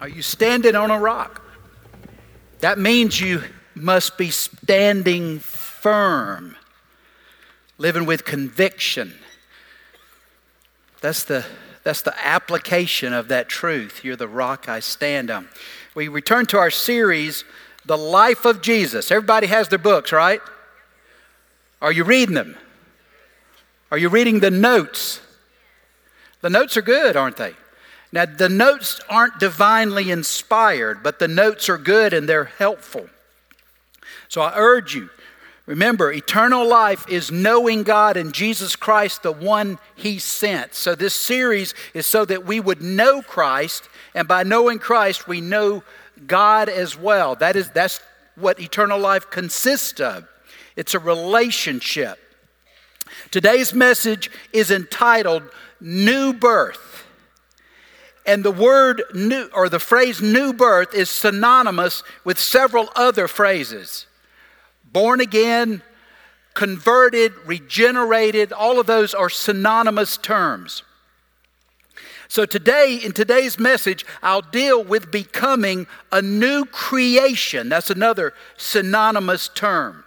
Are you standing on a rock? That means you must be standing firm, living with conviction. That's the, that's the application of that truth. You're the rock I stand on. We return to our series, The Life of Jesus. Everybody has their books, right? Are you reading them? Are you reading the notes? The notes are good, aren't they? Now, the notes aren't divinely inspired, but the notes are good and they're helpful. So I urge you, remember, eternal life is knowing God and Jesus Christ, the one He sent. So this series is so that we would know Christ, and by knowing Christ, we know God as well. That is, that's what eternal life consists of. It's a relationship. Today's message is entitled New Birth. And the word new, or the phrase new birth, is synonymous with several other phrases born again, converted, regenerated, all of those are synonymous terms. So, today, in today's message, I'll deal with becoming a new creation. That's another synonymous term.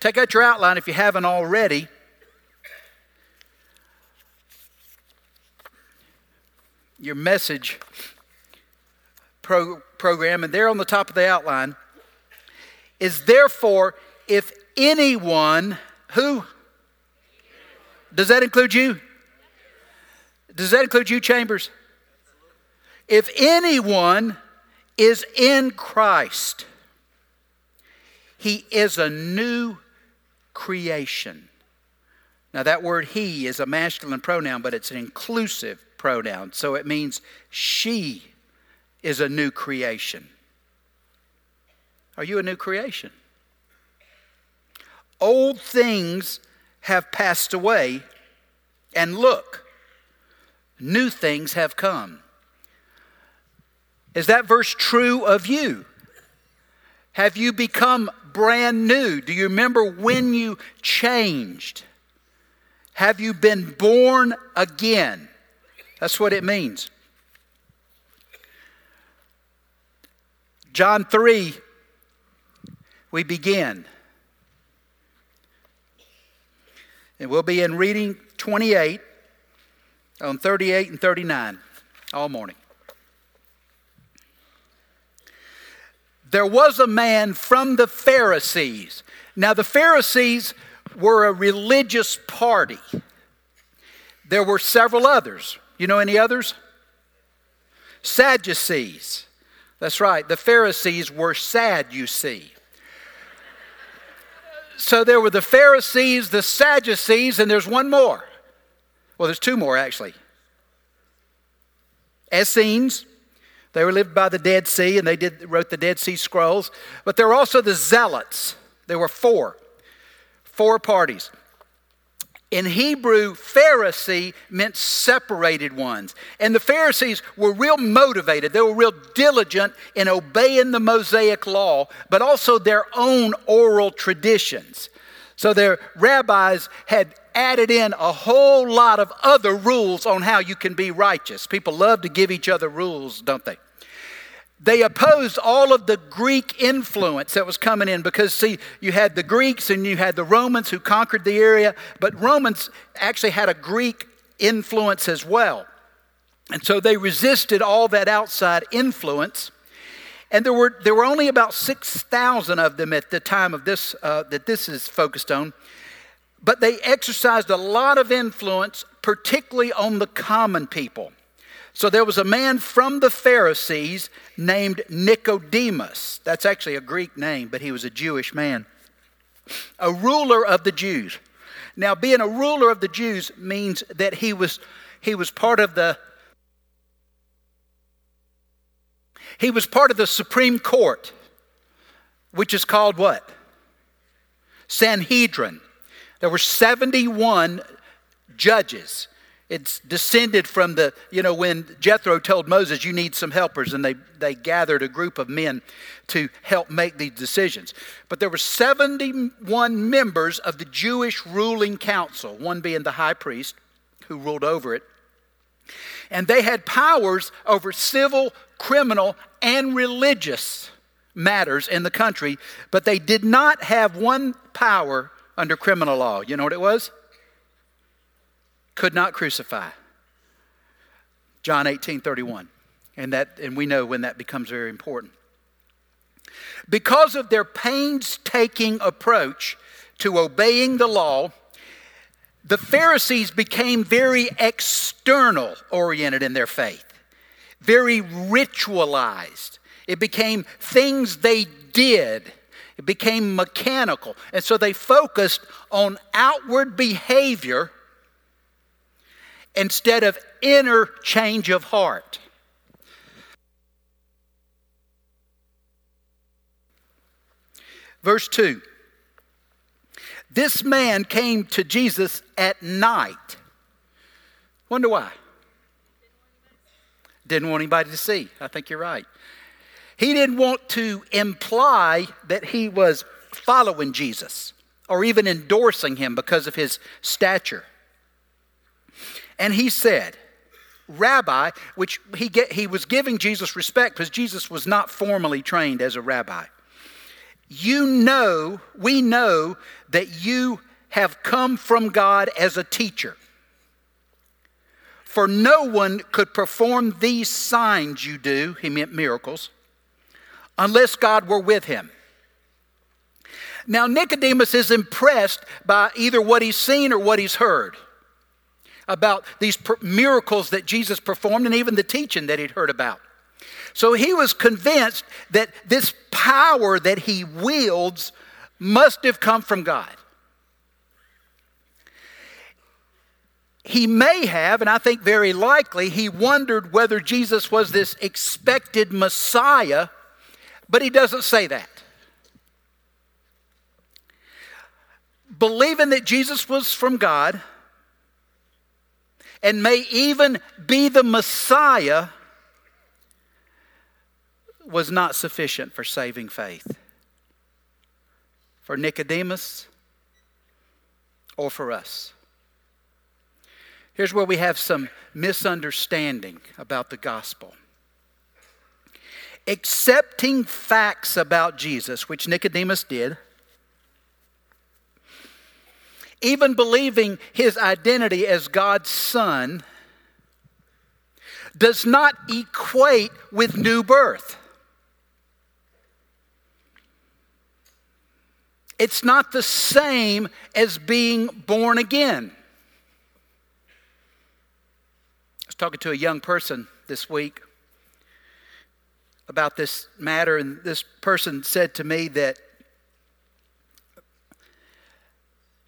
Take out your outline if you haven't already. Your message pro- program, and there on the top of the outline is therefore, if anyone who does that include you? Does that include you, Chambers? If anyone is in Christ, he is a new creation. Now, that word he is a masculine pronoun, but it's an inclusive pronoun. So it means she is a new creation. Are you a new creation? Old things have passed away, and look, new things have come. Is that verse true of you? Have you become brand new? Do you remember when you changed? Have you been born again? That's what it means. John 3, we begin. And we'll be in reading 28 on 38 and 39 all morning. There was a man from the Pharisees. Now, the Pharisees were a religious party. There were several others. You know any others? Sadducees. That's right. The Pharisees were sad, you see. So there were the Pharisees, the Sadducees, and there's one more. Well, there's two more actually. Essenes, they were lived by the Dead Sea and they did, wrote the Dead Sea Scrolls. But there were also the Zealots. There were four, four parties. In Hebrew, Pharisee meant separated ones. And the Pharisees were real motivated. They were real diligent in obeying the Mosaic law, but also their own oral traditions. So their rabbis had added in a whole lot of other rules on how you can be righteous. People love to give each other rules, don't they? They opposed all of the Greek influence that was coming in because, see, you had the Greeks and you had the Romans who conquered the area, but Romans actually had a Greek influence as well. And so they resisted all that outside influence. And there were, there were only about 6,000 of them at the time of this, uh, that this is focused on. But they exercised a lot of influence, particularly on the common people. So there was a man from the Pharisees named Nicodemus. That's actually a Greek name, but he was a Jewish man. A ruler of the Jews. Now, being a ruler of the Jews means that he was, he was part of the he was part of the Supreme Court, which is called what? Sanhedrin. There were 71 judges it's descended from the, you know, when Jethro told Moses, you need some helpers, and they, they gathered a group of men to help make these decisions. But there were 71 members of the Jewish ruling council, one being the high priest who ruled over it. And they had powers over civil criminal and religious matters in the country, but they did not have one power under criminal law. You know what it was? Could not crucify. John 18 31. And, that, and we know when that becomes very important. Because of their painstaking approach to obeying the law, the Pharisees became very external oriented in their faith, very ritualized. It became things they did. It became mechanical. And so they focused on outward behavior instead of inner change of heart. Verse 2 This man came to Jesus at night. Wonder why? Didn't want anybody to see. I think you're right. He didn't want to imply that he was following Jesus or even endorsing him because of his stature. And he said, Rabbi, which he, get, he was giving Jesus respect because Jesus was not formally trained as a rabbi. You know, we know that you have come from God as a teacher. For no one could perform these signs you do, he meant miracles, unless God were with him. Now, Nicodemus is impressed by either what he's seen or what he's heard about these miracles that Jesus performed and even the teaching that he'd heard about. So he was convinced that this power that he wields must have come from God. He may have, and I think very likely, he wondered whether Jesus was this expected Messiah, but he doesn't say that. Believing that Jesus was from God and may even be the Messiah was not sufficient for saving faith. For Nicodemus or for us. Here's where we have some misunderstanding about the gospel. Accepting facts about Jesus, which Nicodemus did, even believing his identity as God's son, does not equate with new birth. It's not the same as being born again. I was talking to a young person this week about this matter, and this person said to me that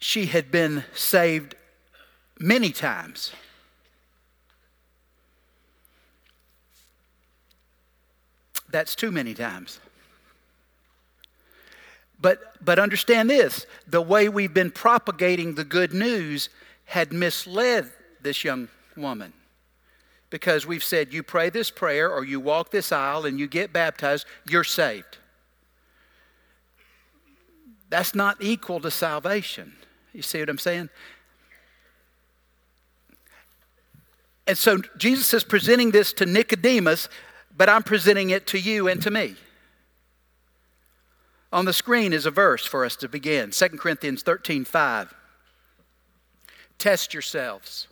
she had been saved many times. That's too many times. But, but understand this the way we've been propagating the good news had misled this young woman. Because we've said, you pray this prayer or you walk this aisle and you get baptized, you're saved. That's not equal to salvation. You see what I'm saying? And so Jesus is presenting this to Nicodemus, but I'm presenting it to you and to me. On the screen is a verse for us to begin 2 Corinthians 13 5. Test yourselves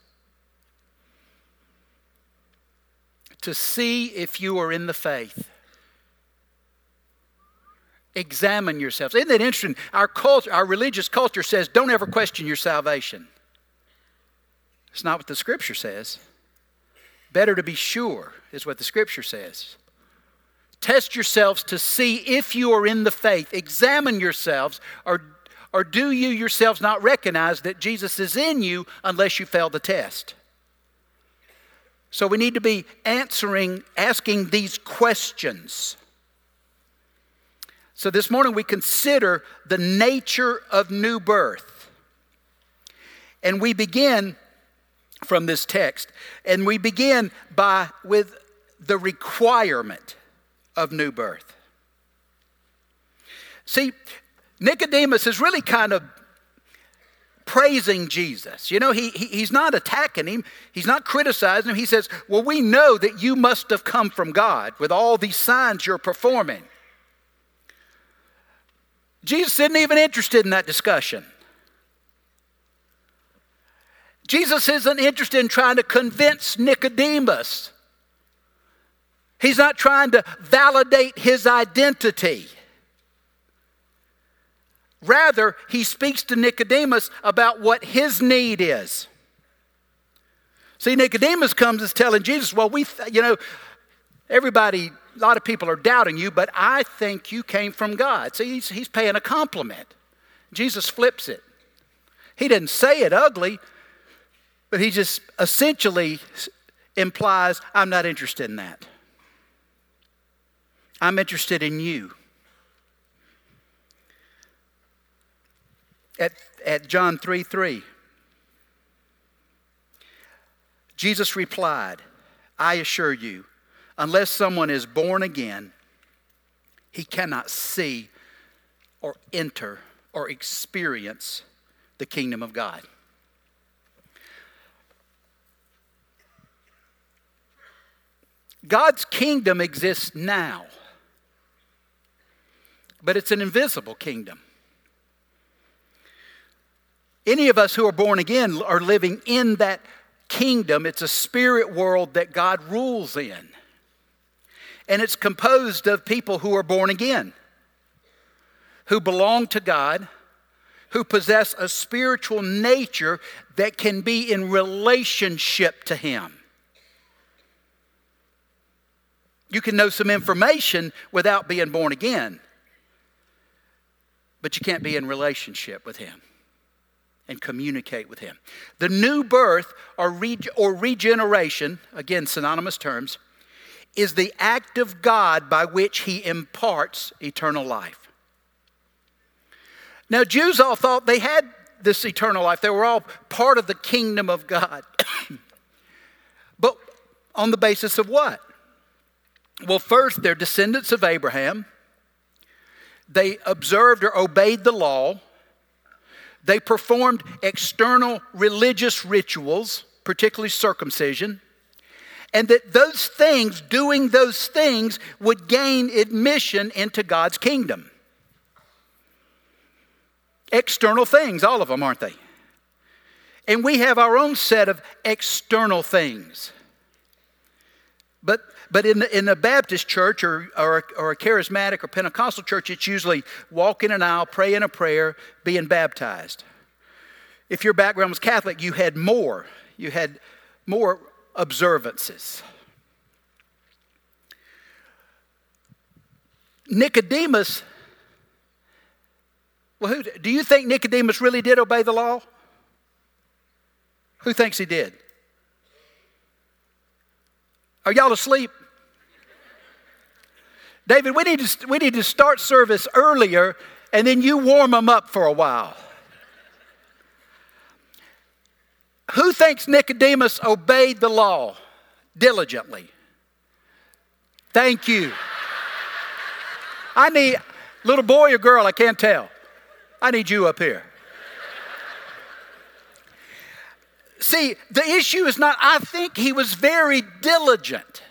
to see if you are in the faith. Examine yourselves. Isn't that interesting? Our culture, our religious culture says, don't ever question your salvation. It's not what the scripture says. Better to be sure is what the scripture says. Test yourselves to see if you are in the faith. Examine yourselves, or, or do you yourselves not recognize that Jesus is in you unless you fail the test? So we need to be answering, asking these questions. So this morning we consider the nature of new birth. And we begin from this text, and we begin by with the requirement of new birth. See, Nicodemus is really kind of praising Jesus. You know, he, he, he's not attacking him, he's not criticizing him. He says, Well, we know that you must have come from God with all these signs you're performing. Jesus isn't even interested in that discussion. Jesus isn't interested in trying to convince Nicodemus. He's not trying to validate his identity. Rather, he speaks to Nicodemus about what his need is. See, Nicodemus comes and telling Jesus, Well, we, you know, everybody, lot of people are doubting you, but I think you came from God. See, he's, he's paying a compliment. Jesus flips it. He didn't say it ugly, but he just essentially implies, I'm not interested in that. I'm interested in you. At, at John 3 3, Jesus replied, I assure you, unless someone is born again, he cannot see or enter or experience the kingdom of God. God's kingdom exists now, but it's an invisible kingdom. Any of us who are born again are living in that kingdom. It's a spirit world that God rules in. And it's composed of people who are born again, who belong to God, who possess a spiritual nature that can be in relationship to Him. You can know some information without being born again, but you can't be in relationship with Him and communicate with Him. The new birth or, or regeneration, again, synonymous terms, is the act of God by which He imparts eternal life. Now, Jews all thought they had this eternal life, they were all part of the kingdom of God. but on the basis of what? Well, first, they're descendants of Abraham. They observed or obeyed the law. They performed external religious rituals, particularly circumcision. And that those things, doing those things, would gain admission into God's kingdom. External things, all of them, aren't they? And we have our own set of external things. But but in the, in the Baptist church or, or, or a charismatic or Pentecostal church, it's usually walking an aisle, praying a prayer, being baptized. If your background was Catholic, you had more. You had more observances. Nicodemus, well, who, do you think Nicodemus really did obey the law? Who thinks he did? Are y'all asleep? David, we need, to, we need to start service earlier and then you warm them up for a while. Who thinks Nicodemus obeyed the law diligently? Thank you. I need, little boy or girl, I can't tell. I need you up here. See, the issue is not, I think he was very diligent.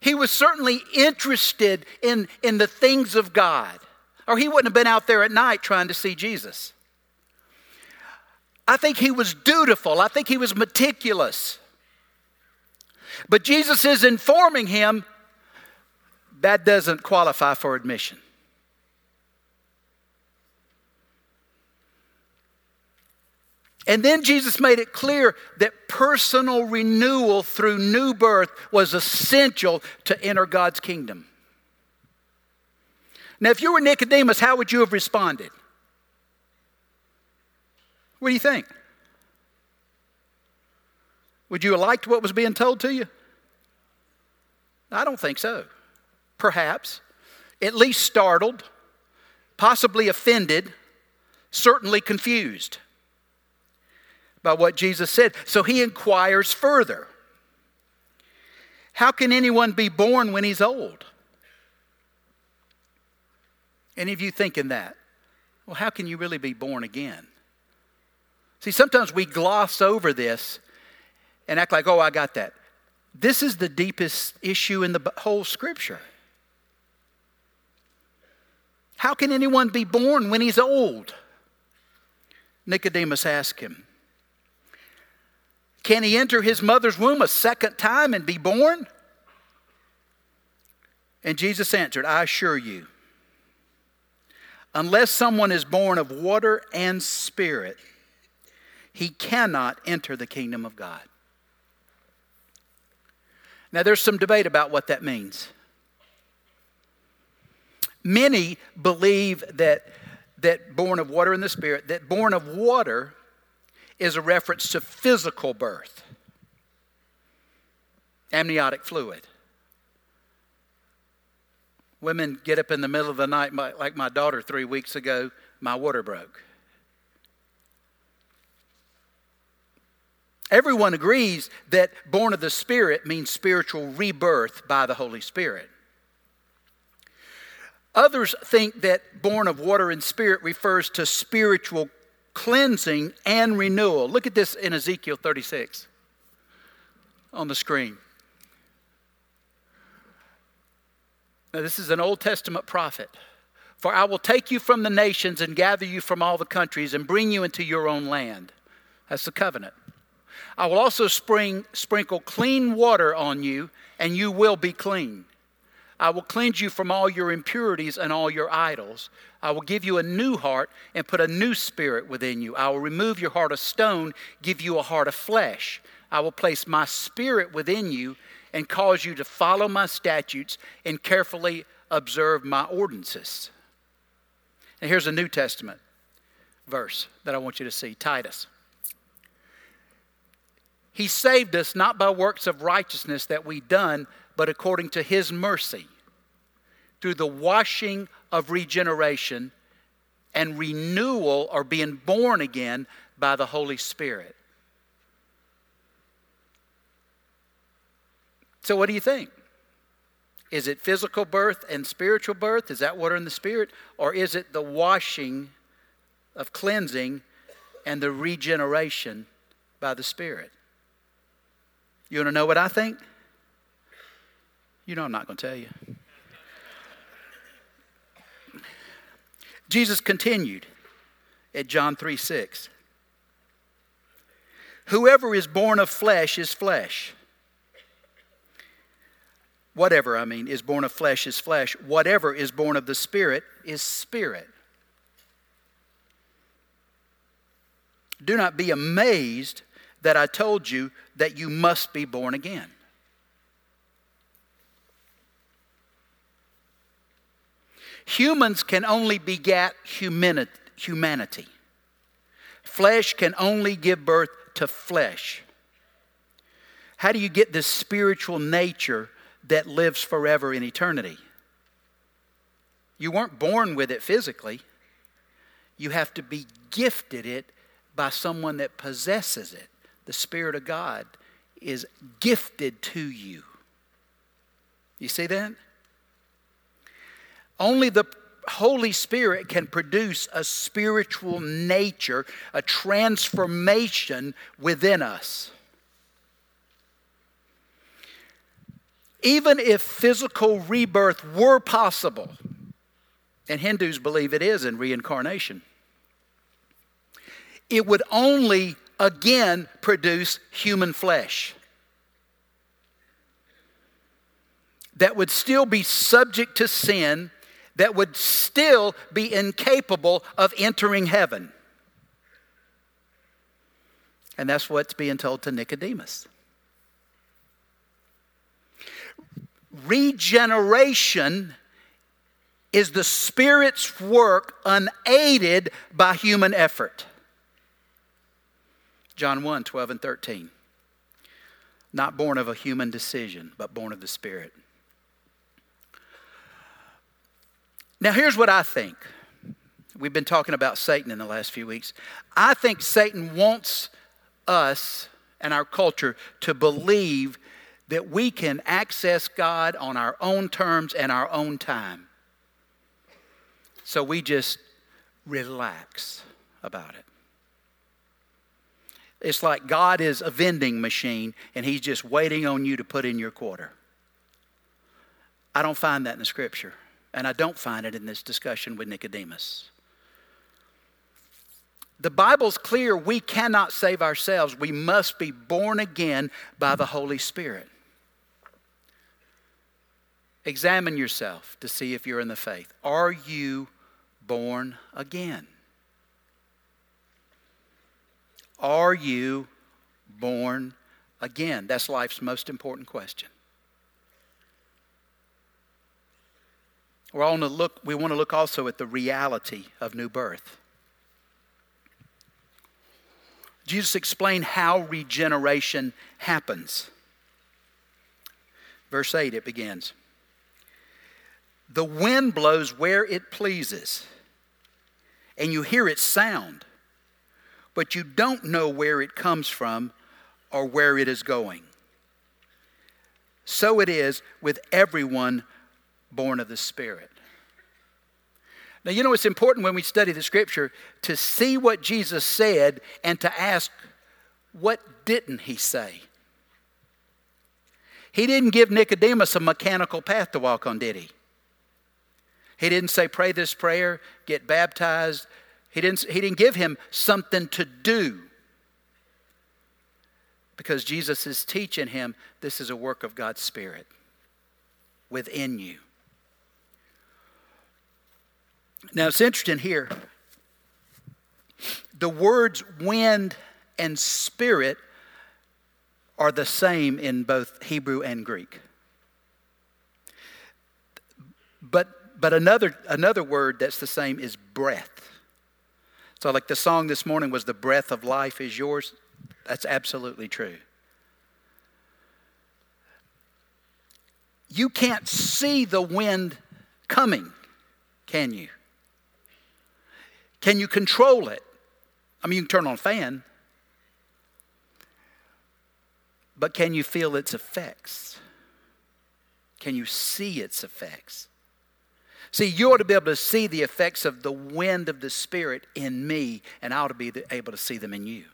He was certainly interested in, in the things of God, or he wouldn't have been out there at night trying to see Jesus. I think he was dutiful, I think he was meticulous. But Jesus is informing him that doesn't qualify for admission. And then Jesus made it clear that personal renewal through new birth was essential to enter God's kingdom. Now, if you were Nicodemus, how would you have responded? What do you think? Would you have liked what was being told to you? I don't think so. Perhaps. At least startled, possibly offended, certainly confused by what Jesus said. So he inquires further How can anyone be born when he's old? Any of you thinking that? Well, how can you really be born again? See, sometimes we gloss over this and act like, oh, I got that. This is the deepest issue in the whole scripture. How can anyone be born when he's old? Nicodemus asked him. Can he enter his mother's womb a second time and be born? And Jesus answered, I assure you, unless someone is born of water and spirit, he cannot enter the kingdom of God. Now, there's some debate about what that means. Many believe that, that born of water and the Spirit, that born of water is a reference to physical birth, amniotic fluid. Women get up in the middle of the night, like my daughter three weeks ago, my water broke. Everyone agrees that born of the Spirit means spiritual rebirth by the Holy Spirit. Others think that born of water and spirit refers to spiritual cleansing and renewal. Look at this in Ezekiel 36 on the screen. Now, this is an Old Testament prophet. For I will take you from the nations and gather you from all the countries and bring you into your own land. That's the covenant. I will also spring, sprinkle clean water on you, and you will be clean. I will cleanse you from all your impurities and all your idols. I will give you a new heart and put a new spirit within you. I will remove your heart of stone, give you a heart of flesh. I will place my spirit within you and cause you to follow my statutes and carefully observe my ordinances. And here's a New Testament verse that I want you to see Titus. He saved us not by works of righteousness that we done, but according to his mercy, through the washing of regeneration and renewal or being born again by the Holy Spirit. So, what do you think? Is it physical birth and spiritual birth? Is that water in the Spirit? Or is it the washing of cleansing and the regeneration by the Spirit? You want to know what I think? You know, I'm not going to tell you. Jesus continued at John 3 6. Whoever is born of flesh is flesh. Whatever, I mean, is born of flesh is flesh. Whatever is born of the Spirit is spirit. Do not be amazed that I told you that you must be born again. Humans can only begat humanity. Flesh can only give birth to flesh. How do you get this spiritual nature that lives forever in eternity? You weren't born with it physically. You have to be gifted it by someone that possesses it. The Spirit of God is gifted to you. You see that? Only the Holy Spirit can produce a spiritual nature, a transformation within us. Even if physical rebirth were possible, and Hindus believe it is in reincarnation, it would only again produce human flesh. That would still be subject to sin that would still be incapable of entering heaven. And that's what's being told to Nicodemus. Regeneration is the Spirit's work unaided by human effort. John 1 12 and 13. Not born of a human decision, but born of the Spirit. Now, here's what I think. We've been talking about Satan in the last few weeks. I think Satan wants us and our culture to believe that we can access God on our own terms and our own time. So we just relax about it. It's like God is a vending machine and He's just waiting on you to put in your quarter. I don't find that in the scripture, and I don't find it in this discussion with Nicodemus. The Bible's clear we cannot save ourselves. We must be born again by the Holy Spirit. Examine yourself to see if you're in the faith. Are you born again? Are you born again? That's life's most important question. We're to look, we want to look also at the reality of new birth. Jesus explained how regeneration happens. Verse 8, it begins The wind blows where it pleases, and you hear its sound, but you don't know where it comes from or where it is going. So it is with everyone born of the Spirit. Now, you know, it's important when we study the scripture to see what Jesus said and to ask, what didn't he say? He didn't give Nicodemus a mechanical path to walk on, did he? He didn't say, pray this prayer, get baptized. He didn't, he didn't give him something to do. Because Jesus is teaching him this is a work of God's Spirit within you. Now it's interesting here. The words wind and spirit are the same in both Hebrew and Greek. But, but another, another word that's the same is breath. So, like the song this morning was, The breath of life is yours. That's absolutely true. You can't see the wind coming, can you? Can you control it? I mean, you can turn on a fan, but can you feel its effects? Can you see its effects? See, you ought to be able to see the effects of the wind of the Spirit in me, and I ought to be able to see them in you.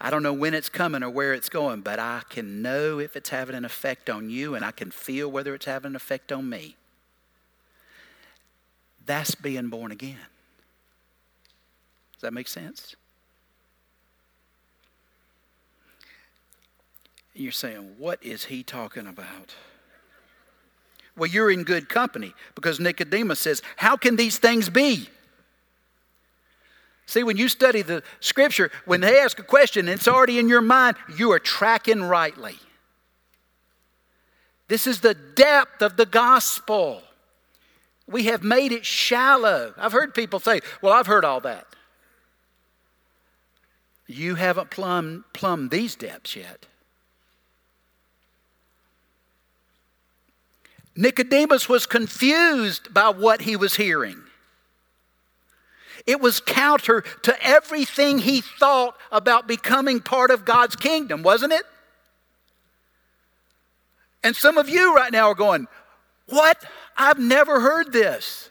I don't know when it's coming or where it's going, but I can know if it's having an effect on you, and I can feel whether it's having an effect on me. That's being born again. Does that make sense? You're saying, what is he talking about? Well, you're in good company because Nicodemus says, How can these things be? See, when you study the scripture, when they ask a question and it's already in your mind, you are tracking rightly. This is the depth of the gospel. We have made it shallow. I've heard people say, Well, I've heard all that. You haven't plumbed, plumbed these depths yet. Nicodemus was confused by what he was hearing. It was counter to everything he thought about becoming part of God's kingdom, wasn't it? And some of you right now are going, What? I've never heard this.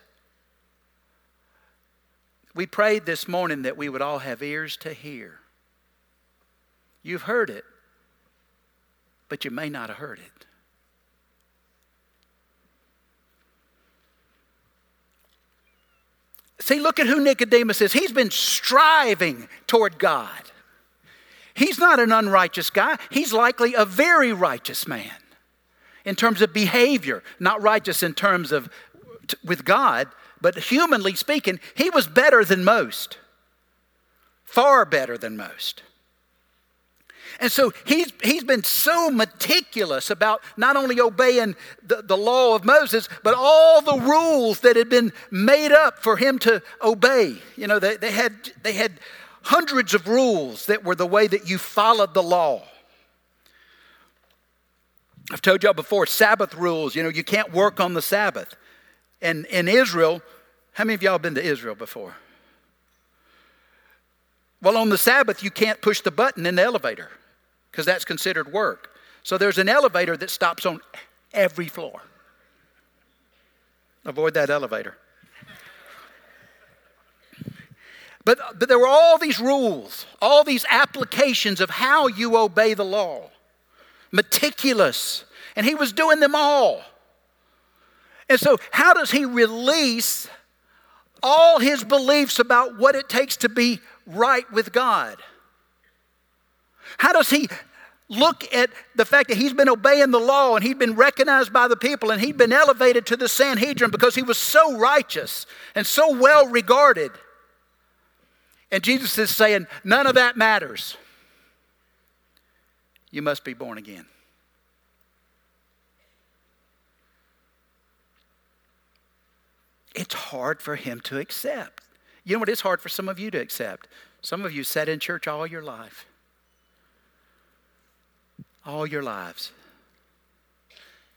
We prayed this morning that we would all have ears to hear. You've heard it, but you may not have heard it. See, look at who Nicodemus is. He's been striving toward God. He's not an unrighteous guy, he's likely a very righteous man in terms of behavior, not righteous in terms of t- with God, but humanly speaking, he was better than most. Far better than most. And so he's, he's been so meticulous about not only obeying the, the law of Moses, but all the rules that had been made up for him to obey. You know, they, they, had, they had hundreds of rules that were the way that you followed the law. I've told y'all before, Sabbath rules, you know, you can't work on the Sabbath. And in Israel, how many of y'all been to Israel before? Well, on the Sabbath, you can't push the button in the elevator because that's considered work. So there's an elevator that stops on every floor. Avoid that elevator. But, but there were all these rules, all these applications of how you obey the law. Meticulous. And he was doing them all. And so, how does he release all his beliefs about what it takes to be right with God? How does he look at the fact that he's been obeying the law and he'd been recognized by the people and he'd been elevated to the Sanhedrin because he was so righteous and so well regarded? And Jesus is saying, none of that matters. You must be born again. It's hard for him to accept. You know what? It's hard for some of you to accept. Some of you sat in church all your life, all your lives.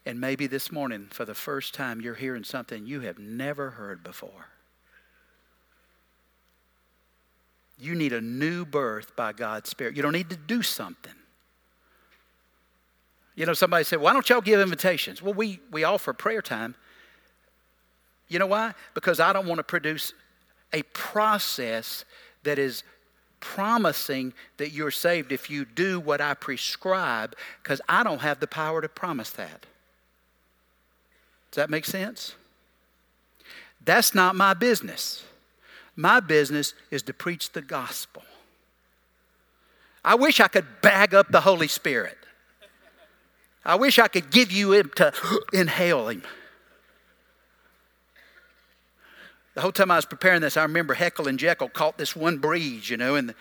And maybe this morning, for the first time, you're hearing something you have never heard before. You need a new birth by God's Spirit. You don't need to do something. You know, somebody said, Why don't y'all give invitations? Well, we, we offer prayer time. You know why? Because I don't want to produce a process that is promising that you're saved if you do what I prescribe, because I don't have the power to promise that. Does that make sense? That's not my business. My business is to preach the gospel. I wish I could bag up the Holy Spirit. I wish I could give you him to inhale him. The whole time I was preparing this, I remember Heckle and Jekyll caught this one breeze, you know, and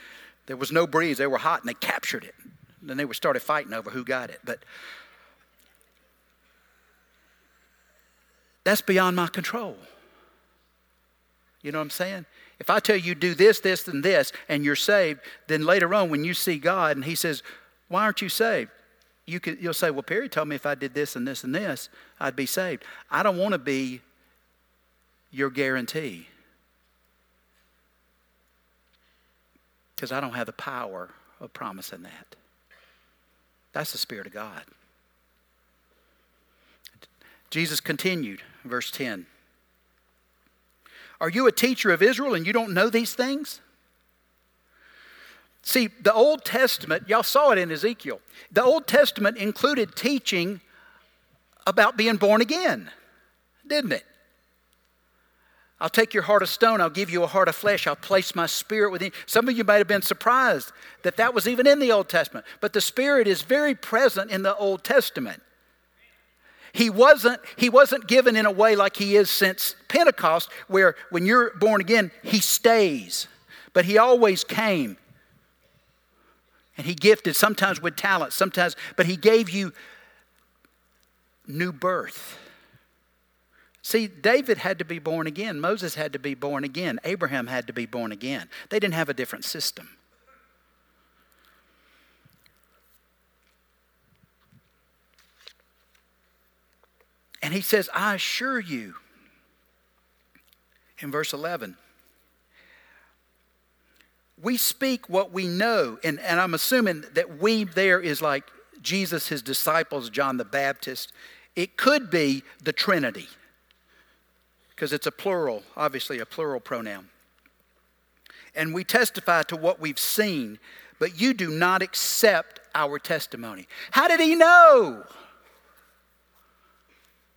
there was no breeze. They were hot and they captured it. And then they were started fighting over who got it. But that's beyond my control. You know what I'm saying? If I tell you do this, this, and this, and you're saved, then later on when you see God and He says, Why aren't you saved? You you'll say, Well, Perry told me if I did this and this and this, I'd be saved. I don't want to be your guarantee. Because I don't have the power of promising that. That's the Spirit of God. Jesus continued, verse 10. Are you a teacher of Israel and you don't know these things? See, the Old Testament, y'all saw it in Ezekiel. The Old Testament included teaching about being born again, didn't it? I'll take your heart of stone, I'll give you a heart of flesh, I'll place my spirit within. Some of you might have been surprised that that was even in the Old Testament, but the Spirit is very present in the Old Testament. He wasn't, he wasn't given in a way like he is since Pentecost, where when you're born again, he stays. But he always came. And he gifted, sometimes with talent, sometimes, but he gave you new birth. See, David had to be born again. Moses had to be born again. Abraham had to be born again. They didn't have a different system. And he says, I assure you, in verse 11, we speak what we know. And, and I'm assuming that we there is like Jesus, his disciples, John the Baptist. It could be the Trinity because it's a plural, obviously a plural pronoun. And we testify to what we've seen, but you do not accept our testimony. How did he know?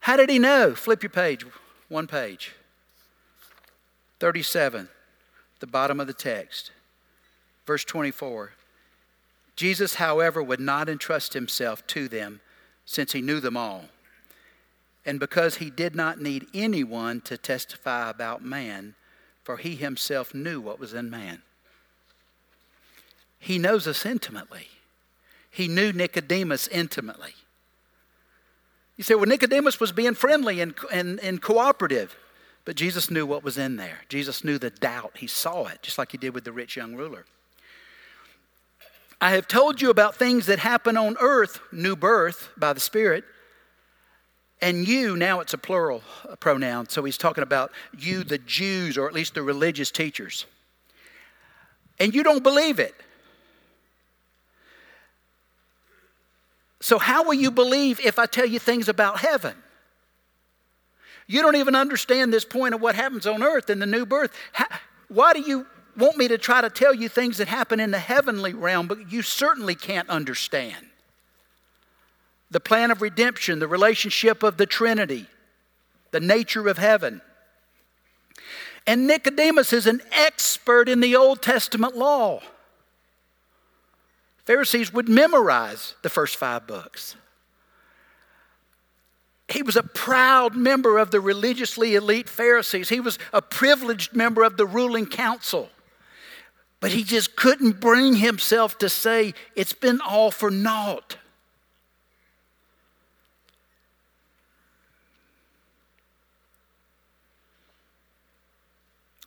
How did he know? Flip your page, one page. 37, the bottom of the text. Verse 24. Jesus, however, would not entrust himself to them since he knew them all and because he did not need anyone to testify about man, for he himself knew what was in man. He knows us intimately. He knew Nicodemus intimately. You say, well, Nicodemus was being friendly and, and, and cooperative, but Jesus knew what was in there. Jesus knew the doubt. He saw it, just like he did with the rich young ruler. I have told you about things that happen on earth, new birth by the Spirit and you, now it's a plural pronoun, so he's talking about you, the Jews, or at least the religious teachers. And you don't believe it. So, how will you believe if I tell you things about heaven? You don't even understand this point of what happens on earth in the new birth. How, why do you want me to try to tell you things that happen in the heavenly realm, but you certainly can't understand. The plan of redemption, the relationship of the Trinity, the nature of heaven. And Nicodemus is an expert in the Old Testament law. Pharisees would memorize the first five books. He was a proud member of the religiously elite Pharisees. He was a privileged member of the ruling council. But he just couldn't bring himself to say, it's been all for naught.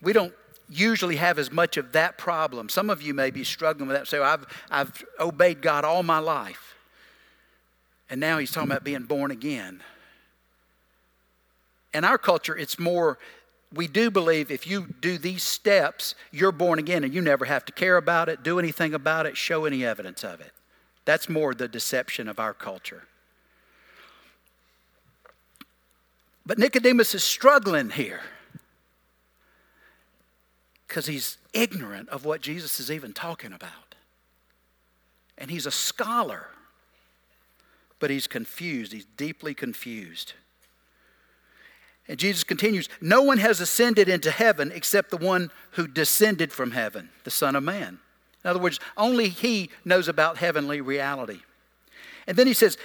We don't usually have as much of that problem. Some of you may be struggling with that. So I've, I've obeyed God all my life. And now he's talking about being born again. In our culture, it's more, we do believe if you do these steps, you're born again and you never have to care about it, do anything about it, show any evidence of it. That's more the deception of our culture. But Nicodemus is struggling here because he's ignorant of what Jesus is even talking about. And he's a scholar, but he's confused. He's deeply confused. And Jesus continues No one has ascended into heaven except the one who descended from heaven, the Son of Man. In other words, only he knows about heavenly reality. And then he says,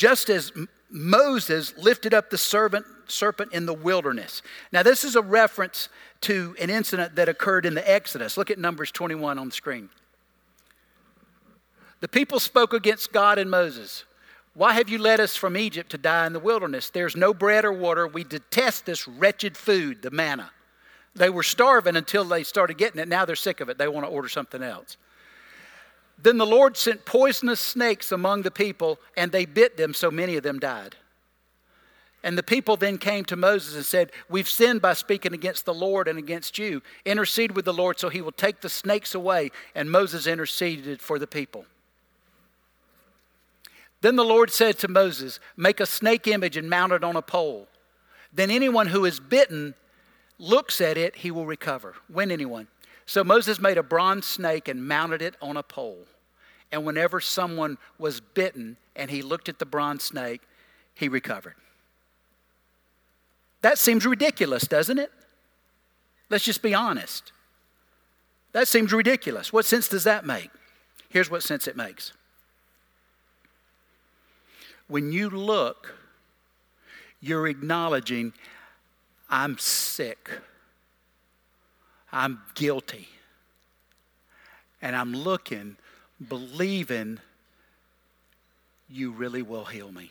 just as Moses lifted up the serpent, serpent in the wilderness. Now, this is a reference to an incident that occurred in the Exodus. Look at Numbers 21 on the screen. The people spoke against God and Moses. Why have you led us from Egypt to die in the wilderness? There's no bread or water. We detest this wretched food, the manna. They were starving until they started getting it. Now they're sick of it. They want to order something else. Then the Lord sent poisonous snakes among the people, and they bit them, so many of them died. And the people then came to Moses and said, We've sinned by speaking against the Lord and against you. Intercede with the Lord so he will take the snakes away. And Moses interceded for the people. Then the Lord said to Moses, Make a snake image and mount it on a pole. Then anyone who is bitten looks at it, he will recover. When anyone. So Moses made a bronze snake and mounted it on a pole. And whenever someone was bitten and he looked at the bronze snake, he recovered. That seems ridiculous, doesn't it? Let's just be honest. That seems ridiculous. What sense does that make? Here's what sense it makes. When you look, you're acknowledging, I'm sick. I'm guilty. And I'm looking, believing you really will heal me.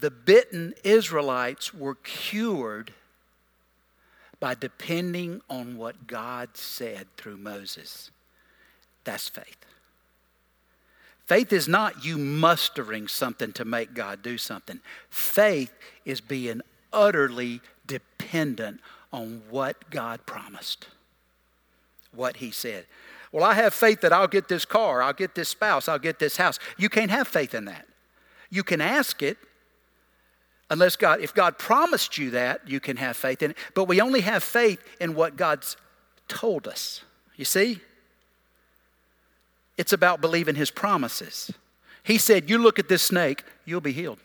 the bitten Israelites were cured by depending on what God said through Moses. That's faith. Faith is not you mustering something to make God do something. Faith is being utterly dependent on what God promised, what He said. Well, I have faith that I'll get this car, I'll get this spouse, I'll get this house. You can't have faith in that. You can ask it, Unless God, if God promised you that, you can have faith in it. But we only have faith in what God's told us. You see? It's about believing his promises. He said, You look at this snake, you'll be healed.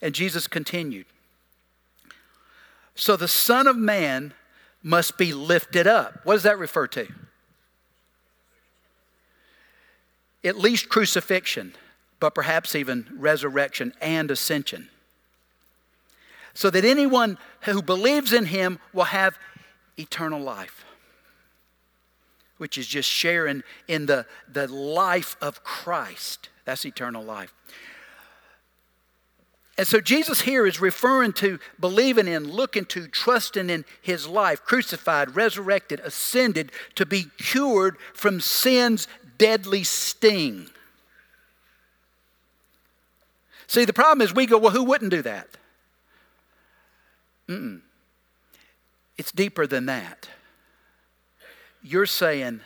And Jesus continued. So the Son of Man must be lifted up. What does that refer to? At least crucifixion but perhaps even resurrection and ascension. So that anyone who believes in him will have eternal life, which is just sharing in the, the life of Christ. That's eternal life. And so Jesus here is referring to believing in, looking to, trusting in his life, crucified, resurrected, ascended, to be cured from sin's deadly sting. See, the problem is we go, well, who wouldn't do that? Mm-mm. It's deeper than that. You're saying,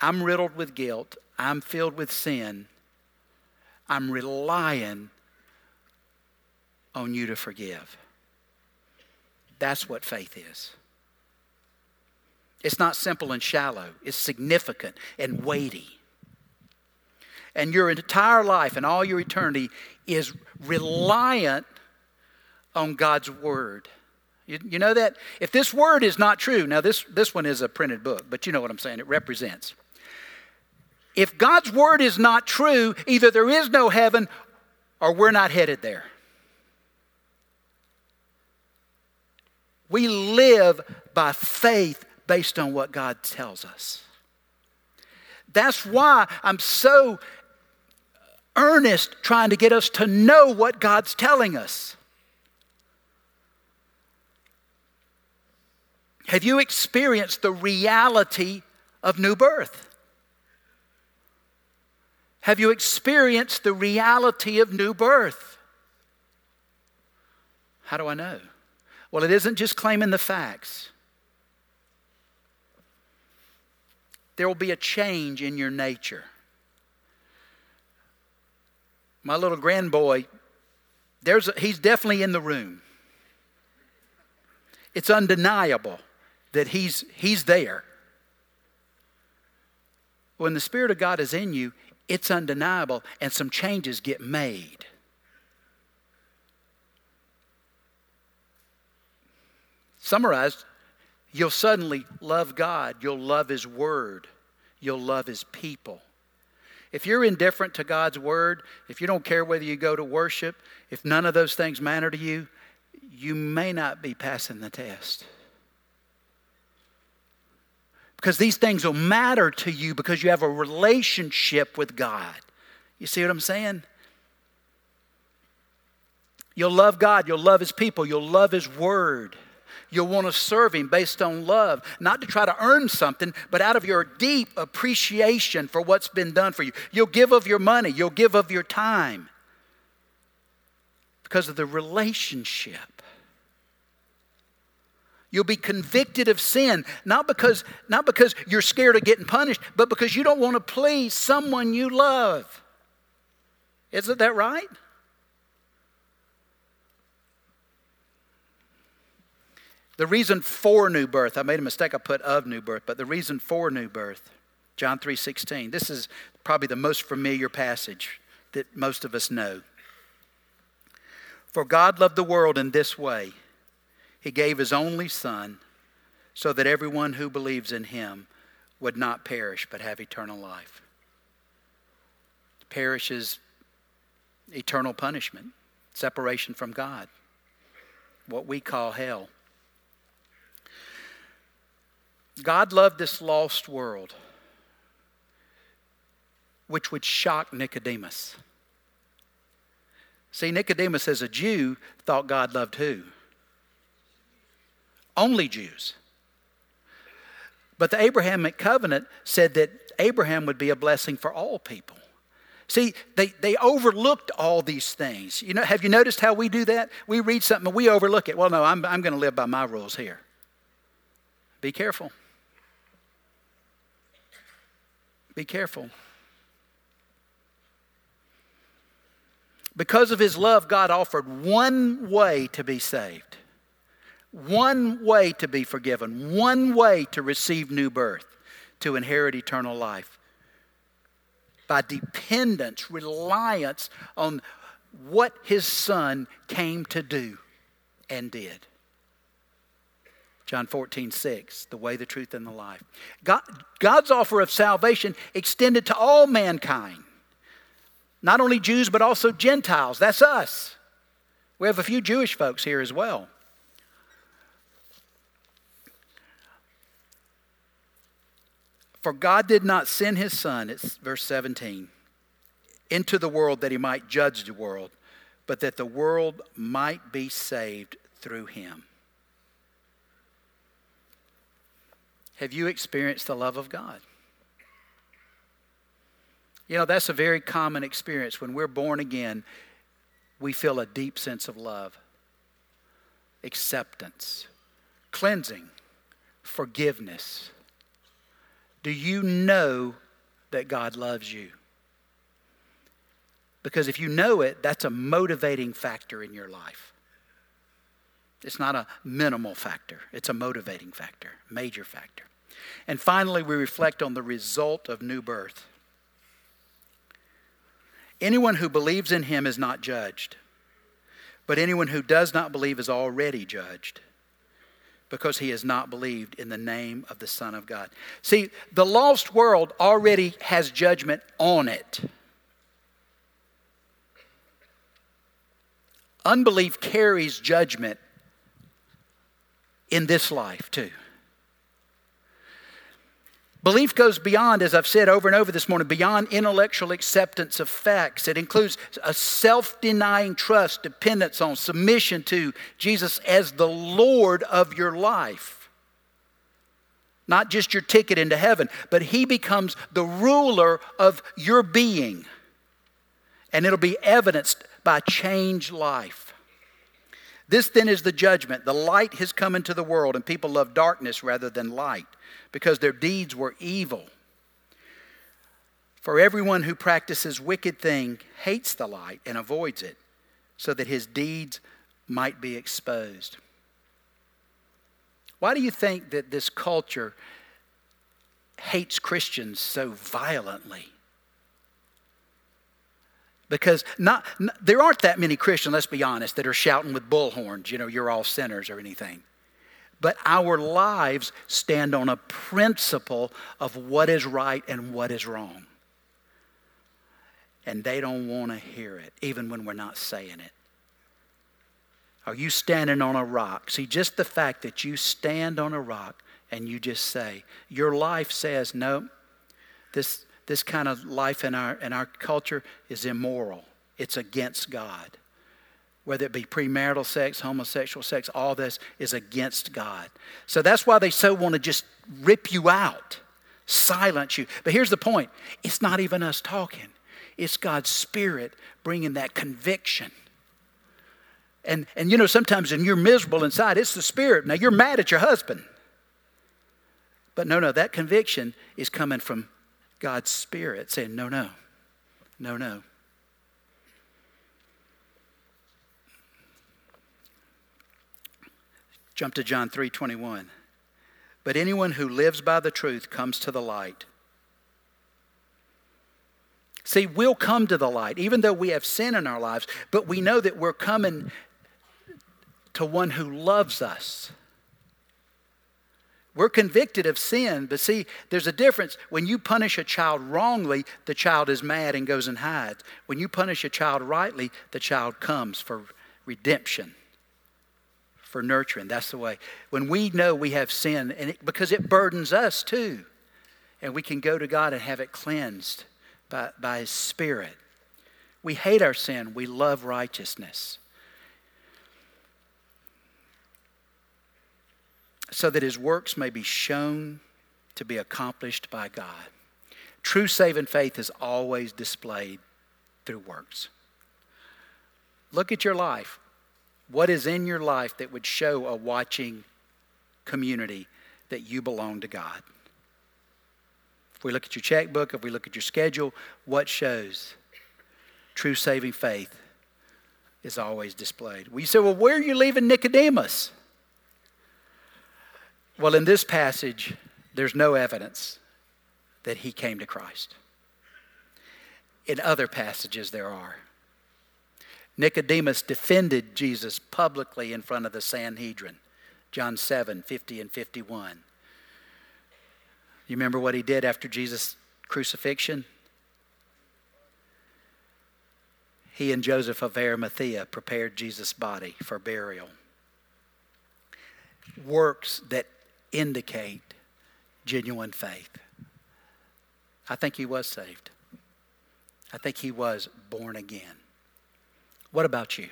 I'm riddled with guilt, I'm filled with sin, I'm relying on you to forgive. That's what faith is. It's not simple and shallow, it's significant and weighty. And your entire life and all your eternity is reliant on God's Word. You, you know that? If this Word is not true, now this, this one is a printed book, but you know what I'm saying, it represents. If God's Word is not true, either there is no heaven or we're not headed there. We live by faith based on what God tells us. That's why I'm so earnest trying to get us to know what God's telling us. Have you experienced the reality of new birth? Have you experienced the reality of new birth? How do I know? Well, it isn't just claiming the facts. There will be a change in your nature. My little grandboy, there's a, he's definitely in the room. It's undeniable that he's, he's there. When the Spirit of God is in you, it's undeniable, and some changes get made. Summarized, you'll suddenly love God, you'll love His Word, you'll love His people. If you're indifferent to God's Word, if you don't care whether you go to worship, if none of those things matter to you, you may not be passing the test. Because these things will matter to you because you have a relationship with God. You see what I'm saying? You'll love God, you'll love His people, you'll love His Word. You'll want to serve Him based on love, not to try to earn something, but out of your deep appreciation for what's been done for you. You'll give of your money, you'll give of your time because of the relationship. You'll be convicted of sin, not because, not because you're scared of getting punished, but because you don't want to please someone you love. Isn't that right? The reason for new birth, I made a mistake, I put of new birth, but the reason for new birth, John 3:16. This is probably the most familiar passage that most of us know. For God loved the world in this way. He gave his only son so that everyone who believes in him would not perish but have eternal life. Perish is eternal punishment, separation from God, what we call hell. God loved this lost world, which would shock Nicodemus. See, Nicodemus, as a Jew, thought God loved who? Only Jews. But the Abrahamic covenant said that Abraham would be a blessing for all people. See, they, they overlooked all these things. You know, have you noticed how we do that? We read something and we overlook it. Well, no, I'm, I'm going to live by my rules here. Be careful. Be careful. Because of his love, God offered one way to be saved, one way to be forgiven, one way to receive new birth, to inherit eternal life. By dependence, reliance on what his son came to do and did. John 14, 6, the way, the truth, and the life. God, God's offer of salvation extended to all mankind, not only Jews, but also Gentiles. That's us. We have a few Jewish folks here as well. For God did not send his Son, it's verse 17, into the world that he might judge the world, but that the world might be saved through him. Have you experienced the love of God? You know, that's a very common experience. When we're born again, we feel a deep sense of love, acceptance, cleansing, forgiveness. Do you know that God loves you? Because if you know it, that's a motivating factor in your life. It's not a minimal factor, it's a motivating factor, major factor. And finally, we reflect on the result of new birth. Anyone who believes in him is not judged, but anyone who does not believe is already judged because he has not believed in the name of the Son of God. See, the lost world already has judgment on it. Unbelief carries judgment in this life, too. Belief goes beyond, as I've said over and over this morning, beyond intellectual acceptance of facts. It includes a self denying trust, dependence on, submission to Jesus as the Lord of your life. Not just your ticket into heaven, but He becomes the ruler of your being. And it'll be evidenced by changed life. This then is the judgment. The light has come into the world, and people love darkness rather than light because their deeds were evil. For everyone who practices wicked thing hates the light and avoids it, so that his deeds might be exposed. Why do you think that this culture hates Christians so violently? Because not, there aren't that many Christians, let's be honest, that are shouting with bullhorns, you know, you're all sinners or anything but our lives stand on a principle of what is right and what is wrong. And they don't want to hear it, even when we're not saying it. Are you standing on a rock? See, just the fact that you stand on a rock and you just say, your life says, no, this, this kind of life in our, in our culture is immoral, it's against God whether it be premarital sex, homosexual sex, all this is against God. So that's why they so want to just rip you out, silence you. But here's the point it's not even us talking, it's God's Spirit bringing that conviction. And, and you know, sometimes when you're miserable inside, it's the Spirit. Now you're mad at your husband. But no, no, that conviction is coming from God's Spirit saying, no, no, no, no. Jump to John 3:21. But anyone who lives by the truth comes to the light. See, we'll come to the light, even though we have sin in our lives, but we know that we're coming to one who loves us. We're convicted of sin, but see, there's a difference. When you punish a child wrongly, the child is mad and goes and hides. When you punish a child rightly, the child comes for redemption for nurturing. That's the way. When we know we have sin, and it, because it burdens us too, and we can go to God and have it cleansed by, by His Spirit. We hate our sin, we love righteousness. So that His works may be shown to be accomplished by God. True saving faith is always displayed through works. Look at your life. What is in your life that would show a watching community that you belong to God? If we look at your checkbook, if we look at your schedule, what shows? True saving faith is always displayed. Well, you say, well, where are you leaving Nicodemus? Well, in this passage, there's no evidence that he came to Christ. In other passages, there are. Nicodemus defended Jesus publicly in front of the Sanhedrin. John 7 50 and 51. You remember what he did after Jesus' crucifixion? He and Joseph of Arimathea prepared Jesus' body for burial. Works that indicate genuine faith. I think he was saved. I think he was born again. What about you?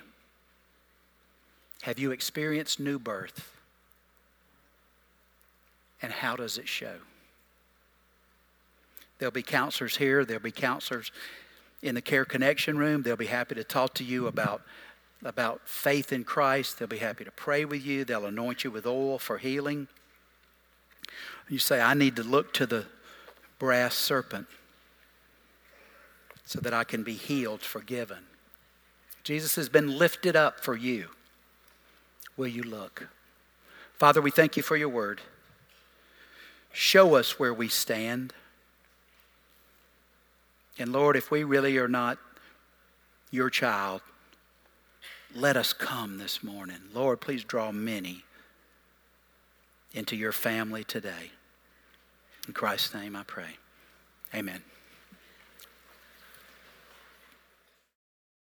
Have you experienced new birth? And how does it show? There'll be counselors here, there'll be counselors in the Care Connection room. They'll be happy to talk to you about, about faith in Christ. They'll be happy to pray with you. They'll anoint you with oil for healing. You say, I need to look to the brass serpent. so that I can be healed, forgiven. Jesus has been lifted up for you. Will you look? Father, we thank you for your word. Show us where we stand. And Lord, if we really are not your child, let us come this morning. Lord, please draw many into your family today. In Christ's name I pray. Amen.